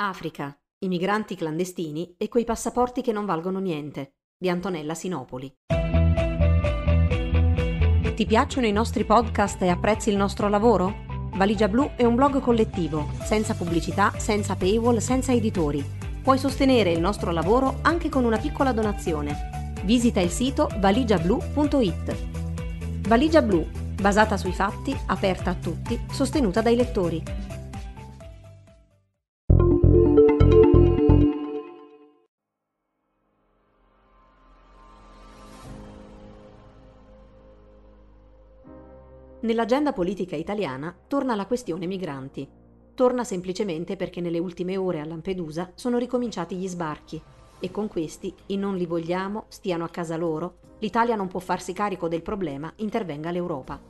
Africa, i migranti clandestini e quei passaporti che non valgono niente di Antonella Sinopoli. Ti piacciono i nostri podcast e apprezzi il nostro lavoro? Valigia Blu è un blog collettivo, senza pubblicità, senza paywall, senza editori. Puoi sostenere il nostro lavoro anche con una piccola donazione. Visita il sito valigiablu.it. Valigia Blu, basata sui fatti, aperta a tutti, sostenuta dai lettori. Nell'agenda politica italiana torna la questione migranti. Torna semplicemente perché nelle ultime ore a Lampedusa sono ricominciati gli sbarchi e con questi i non li vogliamo, stiano a casa loro, l'Italia non può farsi carico del problema, intervenga l'Europa.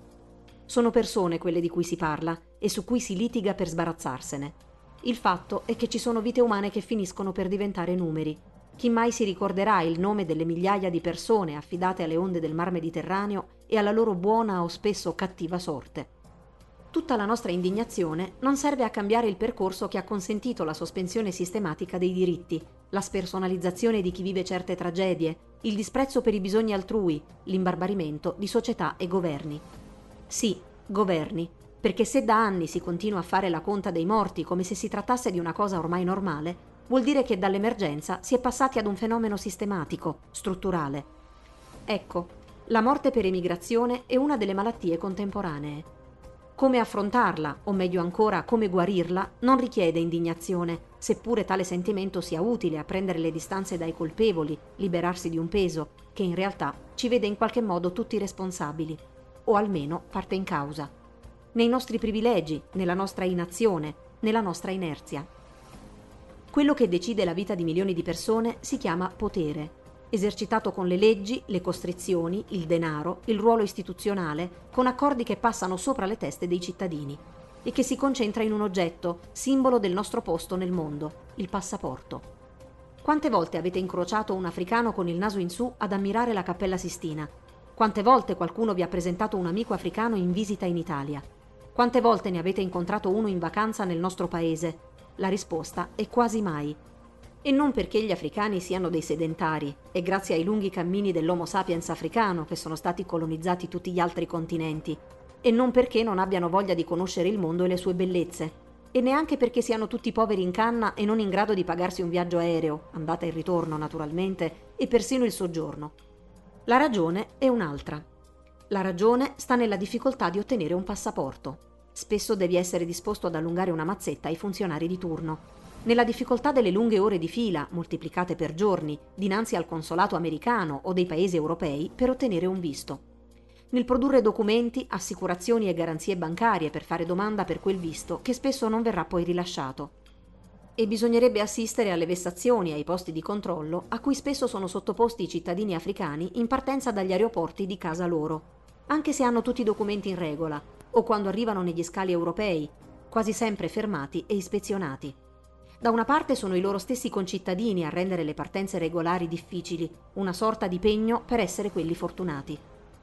Sono persone quelle di cui si parla e su cui si litiga per sbarazzarsene. Il fatto è che ci sono vite umane che finiscono per diventare numeri. Chi mai si ricorderà il nome delle migliaia di persone affidate alle onde del Mar Mediterraneo e alla loro buona o spesso cattiva sorte. Tutta la nostra indignazione non serve a cambiare il percorso che ha consentito la sospensione sistematica dei diritti, la spersonalizzazione di chi vive certe tragedie, il disprezzo per i bisogni altrui, l'imbarbarimento di società e governi. Sì, governi, perché se da anni si continua a fare la conta dei morti come se si trattasse di una cosa ormai normale, vuol dire che dall'emergenza si è passati ad un fenomeno sistematico, strutturale. Ecco, la morte per emigrazione è una delle malattie contemporanee. Come affrontarla, o meglio ancora come guarirla, non richiede indignazione, seppure tale sentimento sia utile a prendere le distanze dai colpevoli, liberarsi di un peso, che in realtà ci vede in qualche modo tutti responsabili, o almeno parte in causa. Nei nostri privilegi, nella nostra inazione, nella nostra inerzia. Quello che decide la vita di milioni di persone si chiama potere esercitato con le leggi, le costrizioni, il denaro, il ruolo istituzionale, con accordi che passano sopra le teste dei cittadini e che si concentra in un oggetto, simbolo del nostro posto nel mondo, il passaporto. Quante volte avete incrociato un africano con il naso in su ad ammirare la Cappella Sistina? Quante volte qualcuno vi ha presentato un amico africano in visita in Italia? Quante volte ne avete incontrato uno in vacanza nel nostro paese? La risposta è quasi mai, e non perché gli africani siano dei sedentari, è grazie ai lunghi cammini dell'Homo sapiens africano che sono stati colonizzati tutti gli altri continenti, e non perché non abbiano voglia di conoscere il mondo e le sue bellezze, e neanche perché siano tutti poveri in canna e non in grado di pagarsi un viaggio aereo, andata e ritorno naturalmente, e persino il soggiorno. La ragione è un'altra. La ragione sta nella difficoltà di ottenere un passaporto. Spesso devi essere disposto ad allungare una mazzetta ai funzionari di turno nella difficoltà delle lunghe ore di fila, moltiplicate per giorni, dinanzi al consolato americano o dei paesi europei per ottenere un visto. Nel produrre documenti, assicurazioni e garanzie bancarie per fare domanda per quel visto che spesso non verrà poi rilasciato. E bisognerebbe assistere alle vessazioni ai posti di controllo a cui spesso sono sottoposti i cittadini africani in partenza dagli aeroporti di casa loro, anche se hanno tutti i documenti in regola, o quando arrivano negli scali europei, quasi sempre fermati e ispezionati. Da una parte sono i loro stessi concittadini a rendere le partenze regolari difficili, una sorta di pegno per essere quelli fortunati.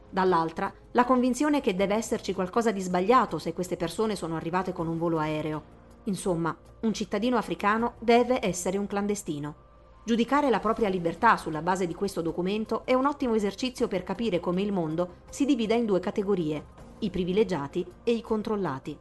Dall'altra, la convinzione che deve esserci qualcosa di sbagliato se queste persone sono arrivate con un volo aereo. Insomma, un cittadino africano deve essere un clandestino. Giudicare la propria libertà sulla base di questo documento è un ottimo esercizio per capire come il mondo si divida in due categorie, i privilegiati e i controllati.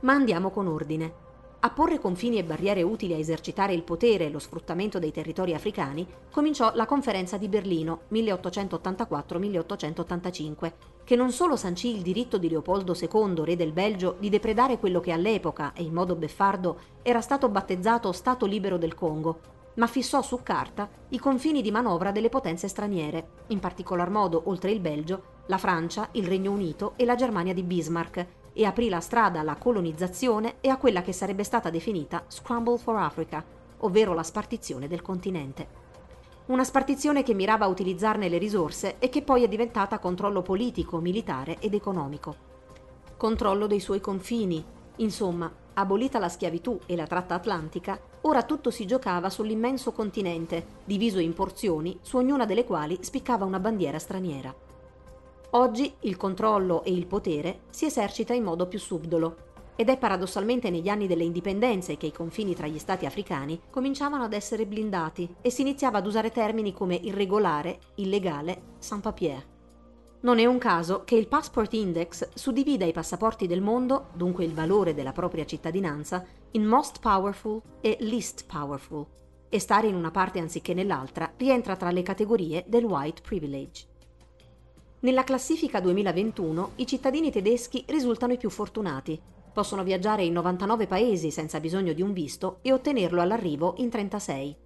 Ma andiamo con ordine. A porre confini e barriere utili a esercitare il potere e lo sfruttamento dei territori africani cominciò la conferenza di Berlino 1884-1885, che non solo sancì il diritto di Leopoldo II, re del Belgio, di depredare quello che all'epoca, e in modo beffardo, era stato battezzato Stato libero del Congo, ma fissò su carta i confini di manovra delle potenze straniere, in particolar modo, oltre il Belgio, la Francia, il Regno Unito e la Germania di Bismarck, e aprì la strada alla colonizzazione e a quella che sarebbe stata definita Scramble for Africa, ovvero la spartizione del continente. Una spartizione che mirava a utilizzarne le risorse e che poi è diventata controllo politico, militare ed economico. Controllo dei suoi confini, insomma, abolita la schiavitù e la tratta atlantica, ora tutto si giocava sull'immenso continente, diviso in porzioni, su ognuna delle quali spiccava una bandiera straniera. Oggi il controllo e il potere si esercita in modo più subdolo. ed è paradossalmente negli anni delle indipendenze che i confini tra gli stati africani cominciavano ad essere blindati e si iniziava ad usare termini come irregolare, illegale, sans papier. Non è un caso che il Passport Index suddivida i passaporti del mondo, dunque il valore della propria cittadinanza, in most powerful e least powerful, e stare in una parte anziché nell'altra rientra tra le categorie del white privilege. Nella classifica 2021 i cittadini tedeschi risultano i più fortunati, Possono viaggiare in 99 paesi senza bisogno di un visto e ottenerlo all'arrivo in 36.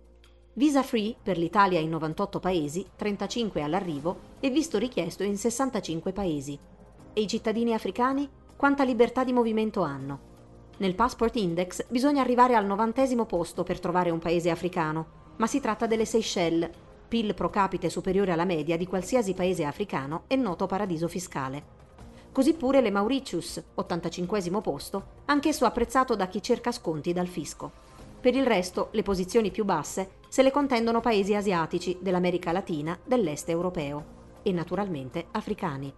Visa free per l'Italia in 98 paesi, 35 all'arrivo e visto richiesto in 65 paesi. E i cittadini africani quanta libertà di movimento hanno? Nel Passport Index bisogna arrivare al novantesimo posto per trovare un paese africano, ma si tratta delle Seychelles, PIL pro capite superiore alla media di qualsiasi paese africano e noto paradiso fiscale. Così pure le Mauritius, 85 posto, anch'esso apprezzato da chi cerca sconti dal fisco. Per il resto, le posizioni più basse se le contendono paesi asiatici, dell'America Latina, dell'est europeo e naturalmente africani.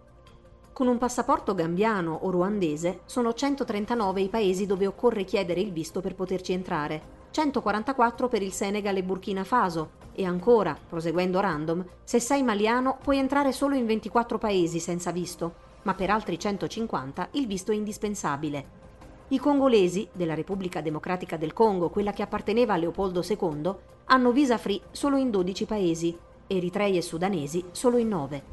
Con un passaporto gambiano o ruandese sono 139 i paesi dove occorre chiedere il visto per poterci entrare, 144 per il Senegal e Burkina Faso e ancora, proseguendo random, se sei maliano puoi entrare solo in 24 paesi senza visto, ma per altri 150 il visto è indispensabile. I congolesi, della Repubblica Democratica del Congo, quella che apparteneva a Leopoldo II, hanno visa free solo in 12 paesi, eritrei e sudanesi solo in 9.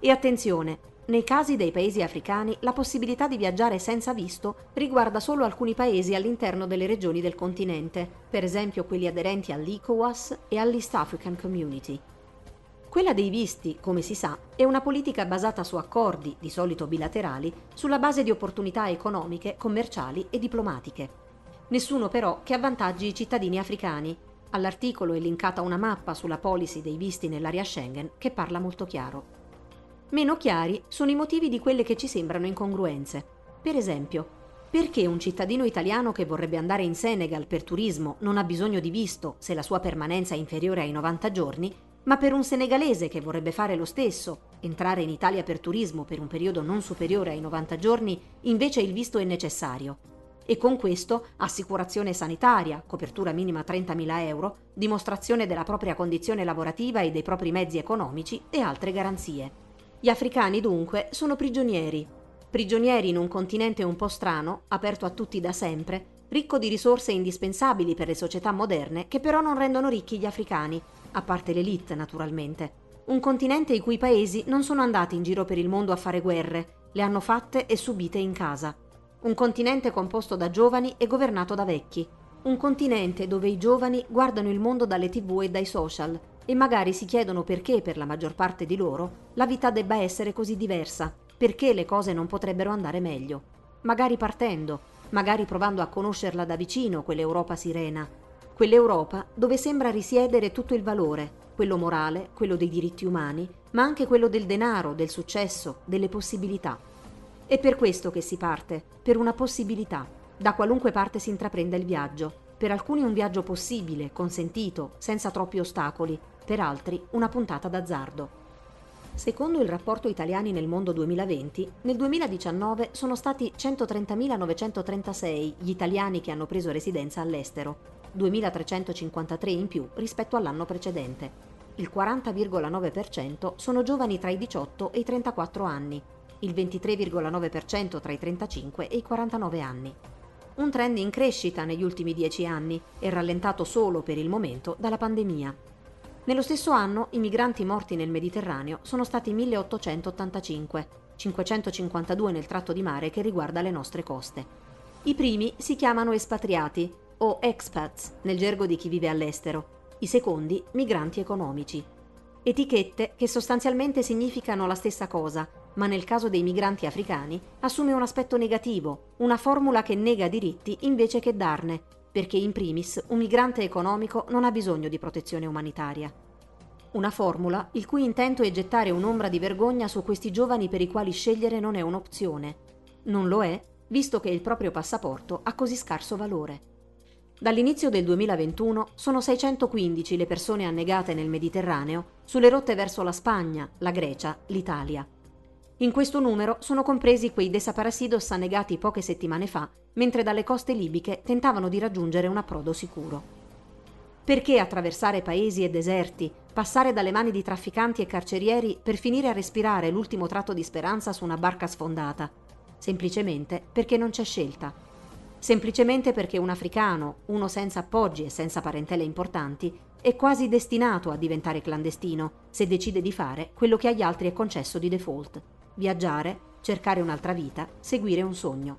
E attenzione, nei casi dei paesi africani la possibilità di viaggiare senza visto riguarda solo alcuni paesi all'interno delle regioni del continente, per esempio quelli aderenti all'ECOWAS e all'East African Community. Quella dei visti, come si sa, è una politica basata su accordi, di solito bilaterali, sulla base di opportunità economiche, commerciali e diplomatiche. Nessuno però che avvantaggi i cittadini africani. All'articolo è linkata una mappa sulla policy dei visti nell'area Schengen che parla molto chiaro. Meno chiari sono i motivi di quelle che ci sembrano incongruenze. Per esempio, perché un cittadino italiano che vorrebbe andare in Senegal per turismo non ha bisogno di visto se la sua permanenza è inferiore ai 90 giorni, ma per un senegalese che vorrebbe fare lo stesso, entrare in Italia per turismo per un periodo non superiore ai 90 giorni, invece il visto è necessario. E con questo assicurazione sanitaria, copertura minima 30.000 euro, dimostrazione della propria condizione lavorativa e dei propri mezzi economici e altre garanzie. Gli africani dunque sono prigionieri. Prigionieri in un continente un po' strano, aperto a tutti da sempre, ricco di risorse indispensabili per le società moderne che però non rendono ricchi gli africani a parte l'elite naturalmente. Un continente i cui paesi non sono andati in giro per il mondo a fare guerre, le hanno fatte e subite in casa. Un continente composto da giovani e governato da vecchi. Un continente dove i giovani guardano il mondo dalle tv e dai social e magari si chiedono perché per la maggior parte di loro la vita debba essere così diversa, perché le cose non potrebbero andare meglio. Magari partendo, magari provando a conoscerla da vicino quell'Europa sirena, quell'Europa dove sembra risiedere tutto il valore, quello morale, quello dei diritti umani, ma anche quello del denaro, del successo, delle possibilità. È per questo che si parte, per una possibilità, da qualunque parte si intraprenda il viaggio. Per alcuni un viaggio possibile, consentito, senza troppi ostacoli, per altri una puntata d'azzardo. Secondo il rapporto Italiani nel mondo 2020, nel 2019 sono stati 130.936 gli italiani che hanno preso residenza all'estero, 2.353 in più rispetto all'anno precedente. Il 40,9% sono giovani tra i 18 e i 34 anni, il 23,9% tra i 35 e i 49 anni. Un trend in crescita negli ultimi dieci anni e rallentato solo per il momento dalla pandemia. Nello stesso anno i migranti morti nel Mediterraneo sono stati 1885, 552 nel tratto di mare che riguarda le nostre coste. I primi si chiamano espatriati o expats nel gergo di chi vive all'estero, i secondi migranti economici. Etichette che sostanzialmente significano la stessa cosa, ma nel caso dei migranti africani assume un aspetto negativo, una formula che nega diritti invece che darne, perché in primis un migrante economico non ha bisogno di protezione umanitaria. Una formula il cui intento è gettare un'ombra di vergogna su questi giovani per i quali scegliere non è un'opzione. Non lo è, visto che il proprio passaporto ha così scarso valore. Dall'inizio del 2021 sono 615 le persone annegate nel Mediterraneo sulle rotte verso la Spagna, la Grecia, l'Italia. In questo numero sono compresi quei desaparecidos annegati poche settimane fa, mentre dalle coste libiche tentavano di raggiungere un approdo sicuro. Perché attraversare paesi e deserti, passare dalle mani di trafficanti e carcerieri per finire a respirare l'ultimo tratto di speranza su una barca sfondata? Semplicemente perché non c'è scelta. Semplicemente perché un africano, uno senza appoggi e senza parentele importanti, è quasi destinato a diventare clandestino se decide di fare quello che agli altri è concesso di default viaggiare, cercare un'altra vita, seguire un sogno.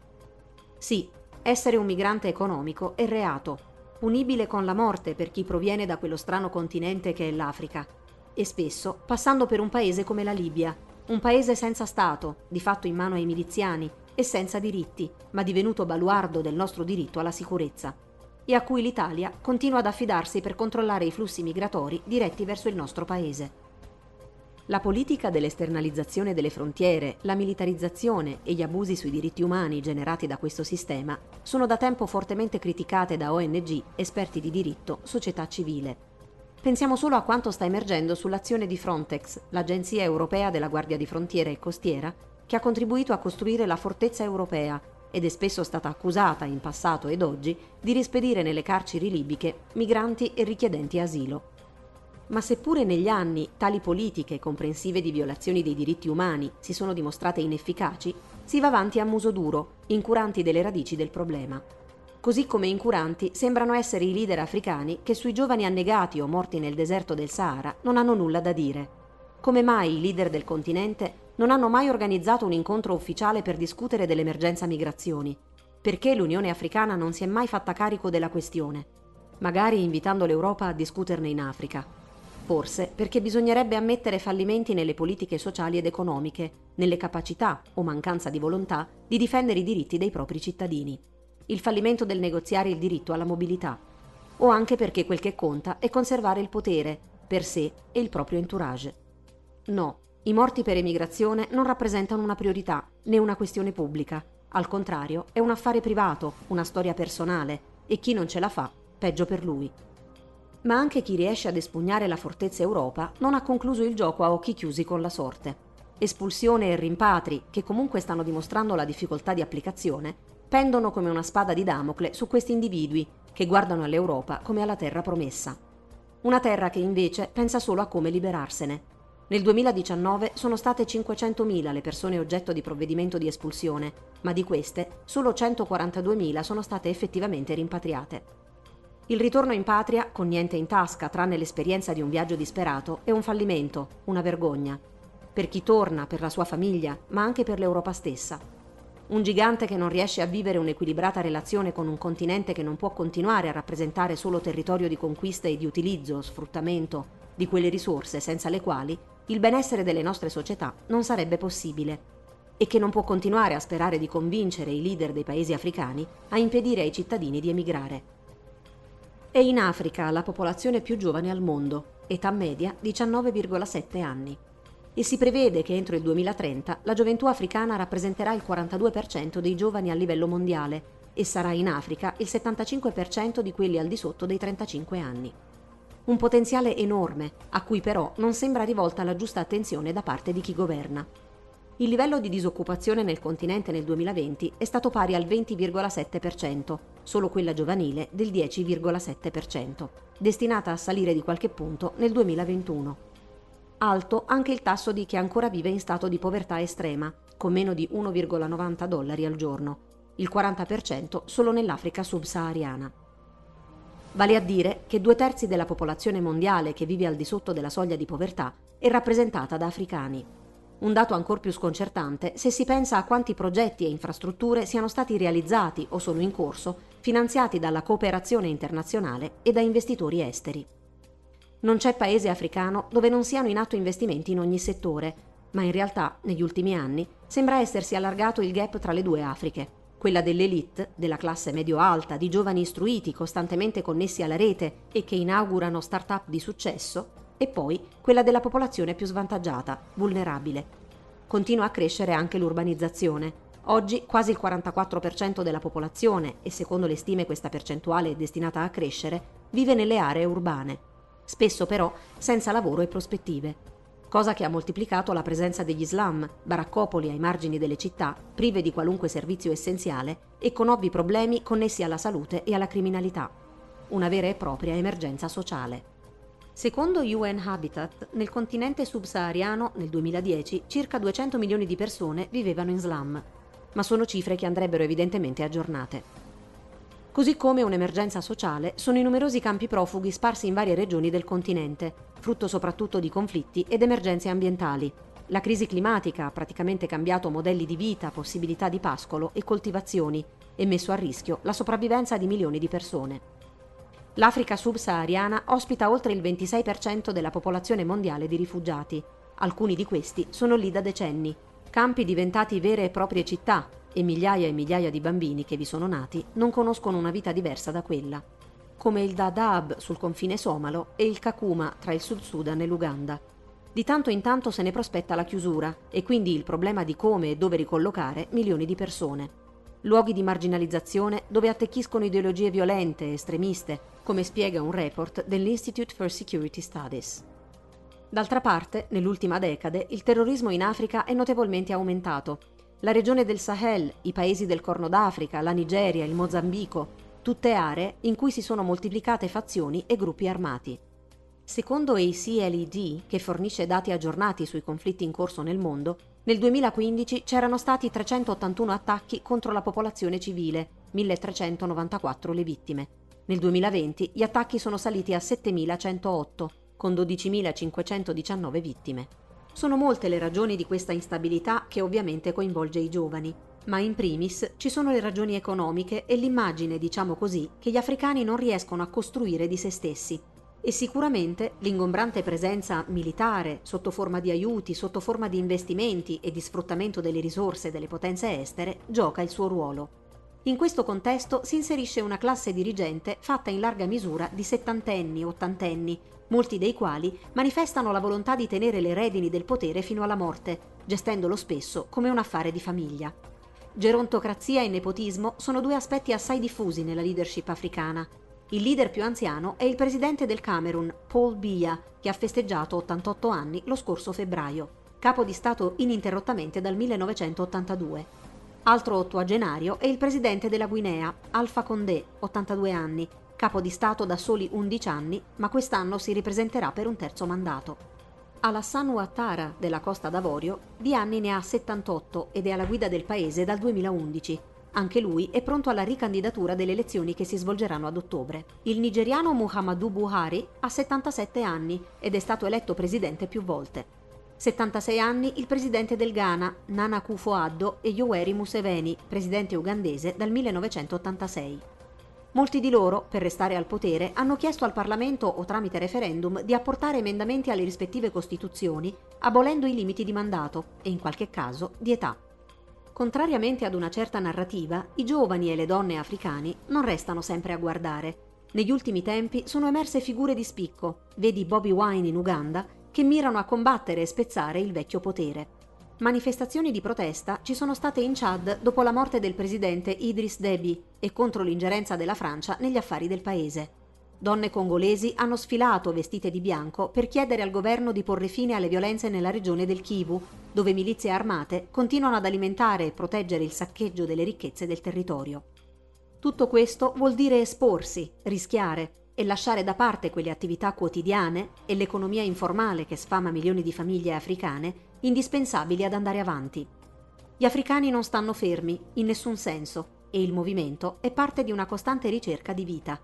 Sì, essere un migrante economico è reato, punibile con la morte per chi proviene da quello strano continente che è l'Africa, e spesso passando per un paese come la Libia, un paese senza Stato, di fatto in mano ai miliziani, e senza diritti, ma divenuto baluardo del nostro diritto alla sicurezza, e a cui l'Italia continua ad affidarsi per controllare i flussi migratori diretti verso il nostro paese. La politica dell'esternalizzazione delle frontiere, la militarizzazione e gli abusi sui diritti umani generati da questo sistema sono da tempo fortemente criticate da ONG, esperti di diritto, società civile. Pensiamo solo a quanto sta emergendo sull'azione di Frontex, l'Agenzia europea della Guardia di Frontiera e Costiera, che ha contribuito a costruire la fortezza europea ed è spesso stata accusata in passato ed oggi di rispedire nelle carceri libiche migranti e richiedenti asilo. Ma seppure negli anni tali politiche comprensive di violazioni dei diritti umani si sono dimostrate inefficaci, si va avanti a muso duro, incuranti delle radici del problema. Così come incuranti sembrano essere i leader africani che sui giovani annegati o morti nel deserto del Sahara non hanno nulla da dire. Come mai i leader del continente non hanno mai organizzato un incontro ufficiale per discutere dell'emergenza migrazioni? Perché l'Unione Africana non si è mai fatta carico della questione? Magari invitando l'Europa a discuterne in Africa. Forse perché bisognerebbe ammettere fallimenti nelle politiche sociali ed economiche, nelle capacità o mancanza di volontà di difendere i diritti dei propri cittadini. Il fallimento del negoziare il diritto alla mobilità. O anche perché quel che conta è conservare il potere, per sé e il proprio entourage. No, i morti per emigrazione non rappresentano una priorità né una questione pubblica. Al contrario, è un affare privato, una storia personale, e chi non ce la fa, peggio per lui ma anche chi riesce ad espugnare la fortezza Europa non ha concluso il gioco a occhi chiusi con la sorte. Espulsione e rimpatri, che comunque stanno dimostrando la difficoltà di applicazione, pendono come una spada di Damocle su questi individui che guardano all'Europa come alla terra promessa. Una terra che invece pensa solo a come liberarsene. Nel 2019 sono state 500.000 le persone oggetto di provvedimento di espulsione, ma di queste solo 142.000 sono state effettivamente rimpatriate. Il ritorno in patria, con niente in tasca tranne l'esperienza di un viaggio disperato, è un fallimento, una vergogna. Per chi torna, per la sua famiglia, ma anche per l'Europa stessa. Un gigante che non riesce a vivere un'equilibrata relazione con un continente che non può continuare a rappresentare solo territorio di conquista e di utilizzo, sfruttamento di quelle risorse senza le quali il benessere delle nostre società non sarebbe possibile e che non può continuare a sperare di convincere i leader dei paesi africani a impedire ai cittadini di emigrare. È in Africa la popolazione più giovane al mondo, età media 19,7 anni. E si prevede che entro il 2030 la gioventù africana rappresenterà il 42% dei giovani a livello mondiale e sarà in Africa il 75% di quelli al di sotto dei 35 anni. Un potenziale enorme, a cui però non sembra rivolta la giusta attenzione da parte di chi governa. Il livello di disoccupazione nel continente nel 2020 è stato pari al 20,7%, solo quella giovanile del 10,7%, destinata a salire di qualche punto nel 2021. Alto anche il tasso di chi ancora vive in stato di povertà estrema, con meno di 1,90 dollari al giorno, il 40% solo nell'Africa subsahariana. Vale a dire che due terzi della popolazione mondiale che vive al di sotto della soglia di povertà è rappresentata da africani. Un dato ancora più sconcertante se si pensa a quanti progetti e infrastrutture siano stati realizzati o sono in corso, finanziati dalla cooperazione internazionale e da investitori esteri. Non c'è paese africano dove non siano in atto investimenti in ogni settore, ma in realtà, negli ultimi anni, sembra essersi allargato il gap tra le due Afriche, quella dell'elite, della classe medio-alta, di giovani istruiti costantemente connessi alla rete e che inaugurano start-up di successo, e poi quella della popolazione più svantaggiata, vulnerabile. Continua a crescere anche l'urbanizzazione. Oggi quasi il 44% della popolazione, e secondo le stime questa percentuale è destinata a crescere, vive nelle aree urbane, spesso però senza lavoro e prospettive. cosa che ha moltiplicato la presenza degli slam, baraccopoli ai margini delle città, prive di qualunque servizio essenziale e con ovvi problemi connessi alla salute e alla criminalità. Una vera e propria emergenza sociale. Secondo UN Habitat, nel continente subsahariano nel 2010 circa 200 milioni di persone vivevano in slam, ma sono cifre che andrebbero evidentemente aggiornate. Così come un'emergenza sociale sono i numerosi campi profughi sparsi in varie regioni del continente, frutto soprattutto di conflitti ed emergenze ambientali. La crisi climatica ha praticamente cambiato modelli di vita, possibilità di pascolo e coltivazioni e messo a rischio la sopravvivenza di milioni di persone. L'Africa subsahariana ospita oltre il 26% della popolazione mondiale di rifugiati. Alcuni di questi sono lì da decenni. Campi diventati vere e proprie città, e migliaia e migliaia di bambini che vi sono nati non conoscono una vita diversa da quella, come il Dadaab sul confine somalo e il Kakuma tra il Sud Sudan e l'Uganda. Di tanto in tanto se ne prospetta la chiusura e quindi il problema di come e dove ricollocare milioni di persone. Luoghi di marginalizzazione dove attecchiscono ideologie violente e estremiste, come spiega un report dell'Institute for Security Studies. D'altra parte, nell'ultima decade, il terrorismo in Africa è notevolmente aumentato la regione del Sahel, i paesi del Corno d'Africa, la Nigeria, il Mozambico, tutte aree in cui si sono moltiplicate fazioni e gruppi armati. Secondo ACLED, che fornisce dati aggiornati sui conflitti in corso nel mondo, nel 2015 c'erano stati 381 attacchi contro la popolazione civile, 1394 le vittime. Nel 2020 gli attacchi sono saliti a 7108, con 12.519 vittime. Sono molte le ragioni di questa instabilità che ovviamente coinvolge i giovani, ma in primis ci sono le ragioni economiche e l'immagine, diciamo così, che gli africani non riescono a costruire di se stessi. E sicuramente l'ingombrante presenza militare, sotto forma di aiuti, sotto forma di investimenti e di sfruttamento delle risorse delle potenze estere, gioca il suo ruolo. In questo contesto si inserisce una classe dirigente fatta in larga misura di settantenni, ottantenni, molti dei quali manifestano la volontà di tenere le redini del potere fino alla morte, gestendolo spesso come un affare di famiglia. Gerontocrazia e nepotismo sono due aspetti assai diffusi nella leadership africana. Il leader più anziano è il presidente del Camerun, Paul Biya, che ha festeggiato 88 anni lo scorso febbraio, capo di Stato ininterrottamente dal 1982. Altro ottuagenario è il presidente della Guinea, Alpha Condé, 82 anni, capo di Stato da soli 11 anni, ma quest'anno si ripresenterà per un terzo mandato. Alassane Ouattara, della Costa d'Avorio, di anni ne ha 78 ed è alla guida del paese dal 2011. Anche lui è pronto alla ricandidatura delle elezioni che si svolgeranno ad ottobre. Il nigeriano Muhammadu Buhari ha 77 anni ed è stato eletto presidente più volte. 76 anni il presidente del Ghana, Nana Akufo-Addo, e Yoweri Museveni, presidente ugandese dal 1986. Molti di loro, per restare al potere, hanno chiesto al Parlamento o tramite referendum di apportare emendamenti alle rispettive Costituzioni, abolendo i limiti di mandato e, in qualche caso, di età. Contrariamente ad una certa narrativa, i giovani e le donne africani non restano sempre a guardare. Negli ultimi tempi sono emerse figure di spicco, vedi Bobby Wine in Uganda, che mirano a combattere e spezzare il vecchio potere. Manifestazioni di protesta ci sono state in Chad dopo la morte del presidente Idris Deby e contro l'ingerenza della Francia negli affari del paese. Donne congolesi hanno sfilato vestite di bianco per chiedere al governo di porre fine alle violenze nella regione del Kivu, dove milizie armate continuano ad alimentare e proteggere il saccheggio delle ricchezze del territorio. Tutto questo vuol dire esporsi, rischiare e lasciare da parte quelle attività quotidiane e l'economia informale che sfama milioni di famiglie africane indispensabili ad andare avanti. Gli africani non stanno fermi, in nessun senso, e il movimento è parte di una costante ricerca di vita.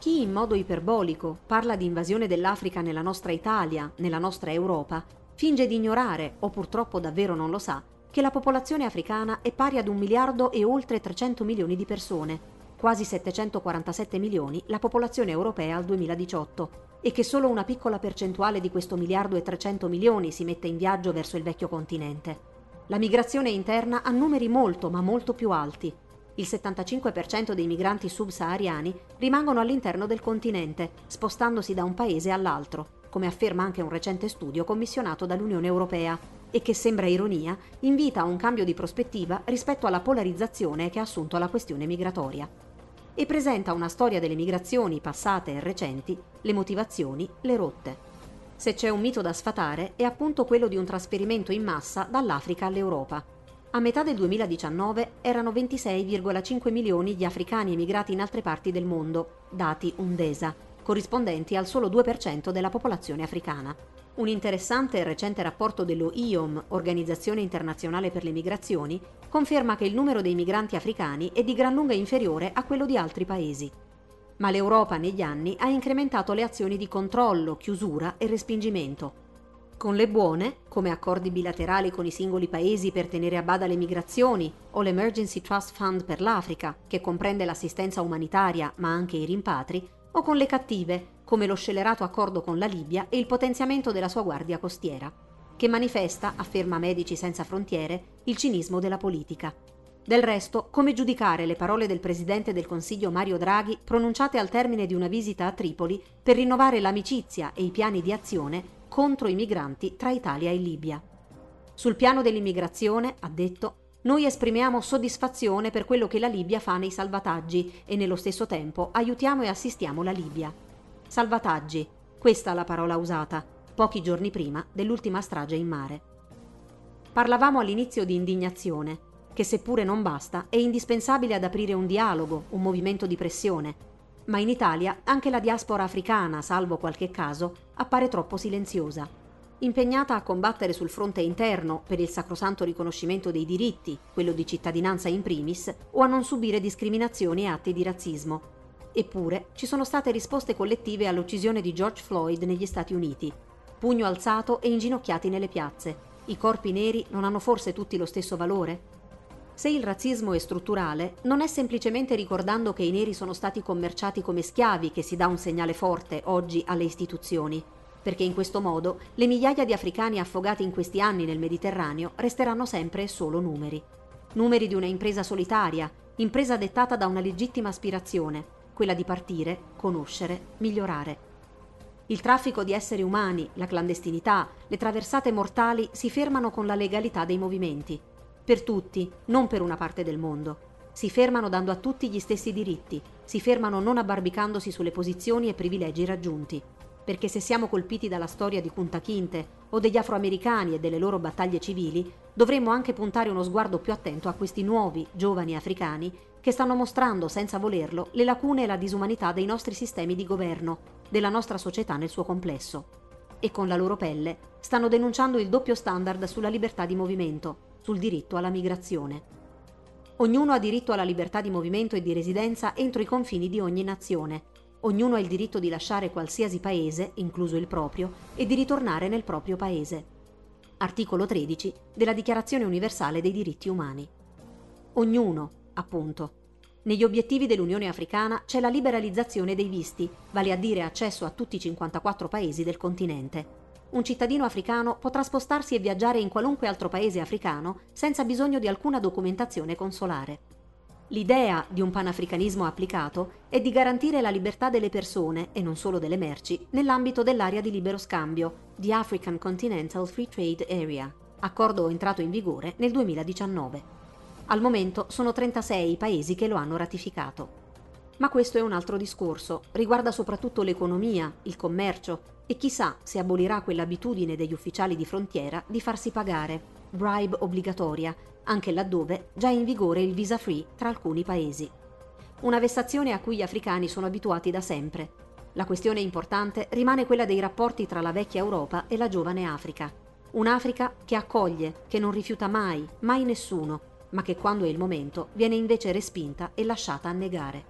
Chi in modo iperbolico parla di invasione dell'Africa nella nostra Italia, nella nostra Europa, finge di ignorare, o purtroppo davvero non lo sa, che la popolazione africana è pari ad un miliardo e oltre 300 milioni di persone, quasi 747 milioni la popolazione europea al 2018, e che solo una piccola percentuale di questo miliardo e 300 milioni si mette in viaggio verso il vecchio continente. La migrazione interna ha numeri molto ma molto più alti. Il 75% dei migranti subsahariani rimangono all'interno del continente, spostandosi da un paese all'altro, come afferma anche un recente studio commissionato dall'Unione Europea, e che sembra ironia, invita a un cambio di prospettiva rispetto alla polarizzazione che ha assunto la questione migratoria e presenta una storia delle migrazioni passate e recenti, le motivazioni, le rotte. Se c'è un mito da sfatare è appunto quello di un trasferimento in massa dall'Africa all'Europa. A metà del 2019 erano 26,5 milioni gli africani emigrati in altre parti del mondo, dati UNDESA, corrispondenti al solo 2% della popolazione africana. Un interessante e recente rapporto dello IOM, Organizzazione Internazionale per le Migrazioni, conferma che il numero dei migranti africani è di gran lunga inferiore a quello di altri paesi. Ma l'Europa negli anni ha incrementato le azioni di controllo, chiusura e respingimento. Con le buone, come accordi bilaterali con i singoli paesi per tenere a bada le migrazioni o l'Emergency Trust Fund per l'Africa, che comprende l'assistenza umanitaria ma anche i rimpatri, o con le cattive, come lo scellerato accordo con la Libia e il potenziamento della sua guardia costiera, che manifesta, afferma Medici Senza Frontiere, il cinismo della politica. Del resto, come giudicare le parole del Presidente del Consiglio Mario Draghi pronunciate al termine di una visita a Tripoli per rinnovare l'amicizia e i piani di azione contro i migranti tra Italia e Libia? Sul piano dell'immigrazione, ha detto, noi esprimiamo soddisfazione per quello che la Libia fa nei salvataggi e nello stesso tempo aiutiamo e assistiamo la Libia. Salvataggi, questa è la parola usata, pochi giorni prima dell'ultima strage in mare. Parlavamo all'inizio di indignazione, che seppure non basta, è indispensabile ad aprire un dialogo, un movimento di pressione. Ma in Italia anche la diaspora africana, salvo qualche caso, appare troppo silenziosa impegnata a combattere sul fronte interno per il sacrosanto riconoscimento dei diritti, quello di cittadinanza in primis, o a non subire discriminazioni e atti di razzismo. Eppure ci sono state risposte collettive all'uccisione di George Floyd negli Stati Uniti. Pugno alzato e inginocchiati nelle piazze. I corpi neri non hanno forse tutti lo stesso valore? Se il razzismo è strutturale, non è semplicemente ricordando che i neri sono stati commerciati come schiavi che si dà un segnale forte oggi alle istituzioni perché in questo modo le migliaia di africani affogati in questi anni nel Mediterraneo resteranno sempre solo numeri. Numeri di una impresa solitaria, impresa dettata da una legittima aspirazione, quella di partire, conoscere, migliorare. Il traffico di esseri umani, la clandestinità, le traversate mortali si fermano con la legalità dei movimenti. Per tutti, non per una parte del mondo. Si fermano dando a tutti gli stessi diritti, si fermano non abbarbicandosi sulle posizioni e privilegi raggiunti perché se siamo colpiti dalla storia di Kunta Kinte o degli afroamericani e delle loro battaglie civili, dovremmo anche puntare uno sguardo più attento a questi nuovi, giovani africani che stanno mostrando, senza volerlo, le lacune e la disumanità dei nostri sistemi di governo, della nostra società nel suo complesso. E con la loro pelle stanno denunciando il doppio standard sulla libertà di movimento, sul diritto alla migrazione. Ognuno ha diritto alla libertà di movimento e di residenza entro i confini di ogni nazione, Ognuno ha il diritto di lasciare qualsiasi paese, incluso il proprio, e di ritornare nel proprio paese. Articolo 13 della Dichiarazione universale dei diritti umani. Ognuno, appunto. Negli obiettivi dell'Unione Africana c'è la liberalizzazione dei visti, vale a dire accesso a tutti i 54 paesi del continente. Un cittadino africano potrà spostarsi e viaggiare in qualunque altro paese africano senza bisogno di alcuna documentazione consolare. L'idea di un panafricanismo applicato è di garantire la libertà delle persone, e non solo delle merci, nell'ambito dell'area di libero scambio, the African Continental Free Trade Area, accordo entrato in vigore nel 2019. Al momento sono 36 i paesi che lo hanno ratificato. Ma questo è un altro discorso, riguarda soprattutto l'economia, il commercio e chissà se abolirà quell'abitudine degli ufficiali di frontiera di farsi pagare, bribe obbligatoria, anche laddove già è in vigore il visa free tra alcuni paesi. Una vessazione a cui gli africani sono abituati da sempre. La questione importante rimane quella dei rapporti tra la vecchia Europa e la giovane Africa. Un'Africa che accoglie, che non rifiuta mai, mai nessuno, ma che quando è il momento viene invece respinta e lasciata annegare.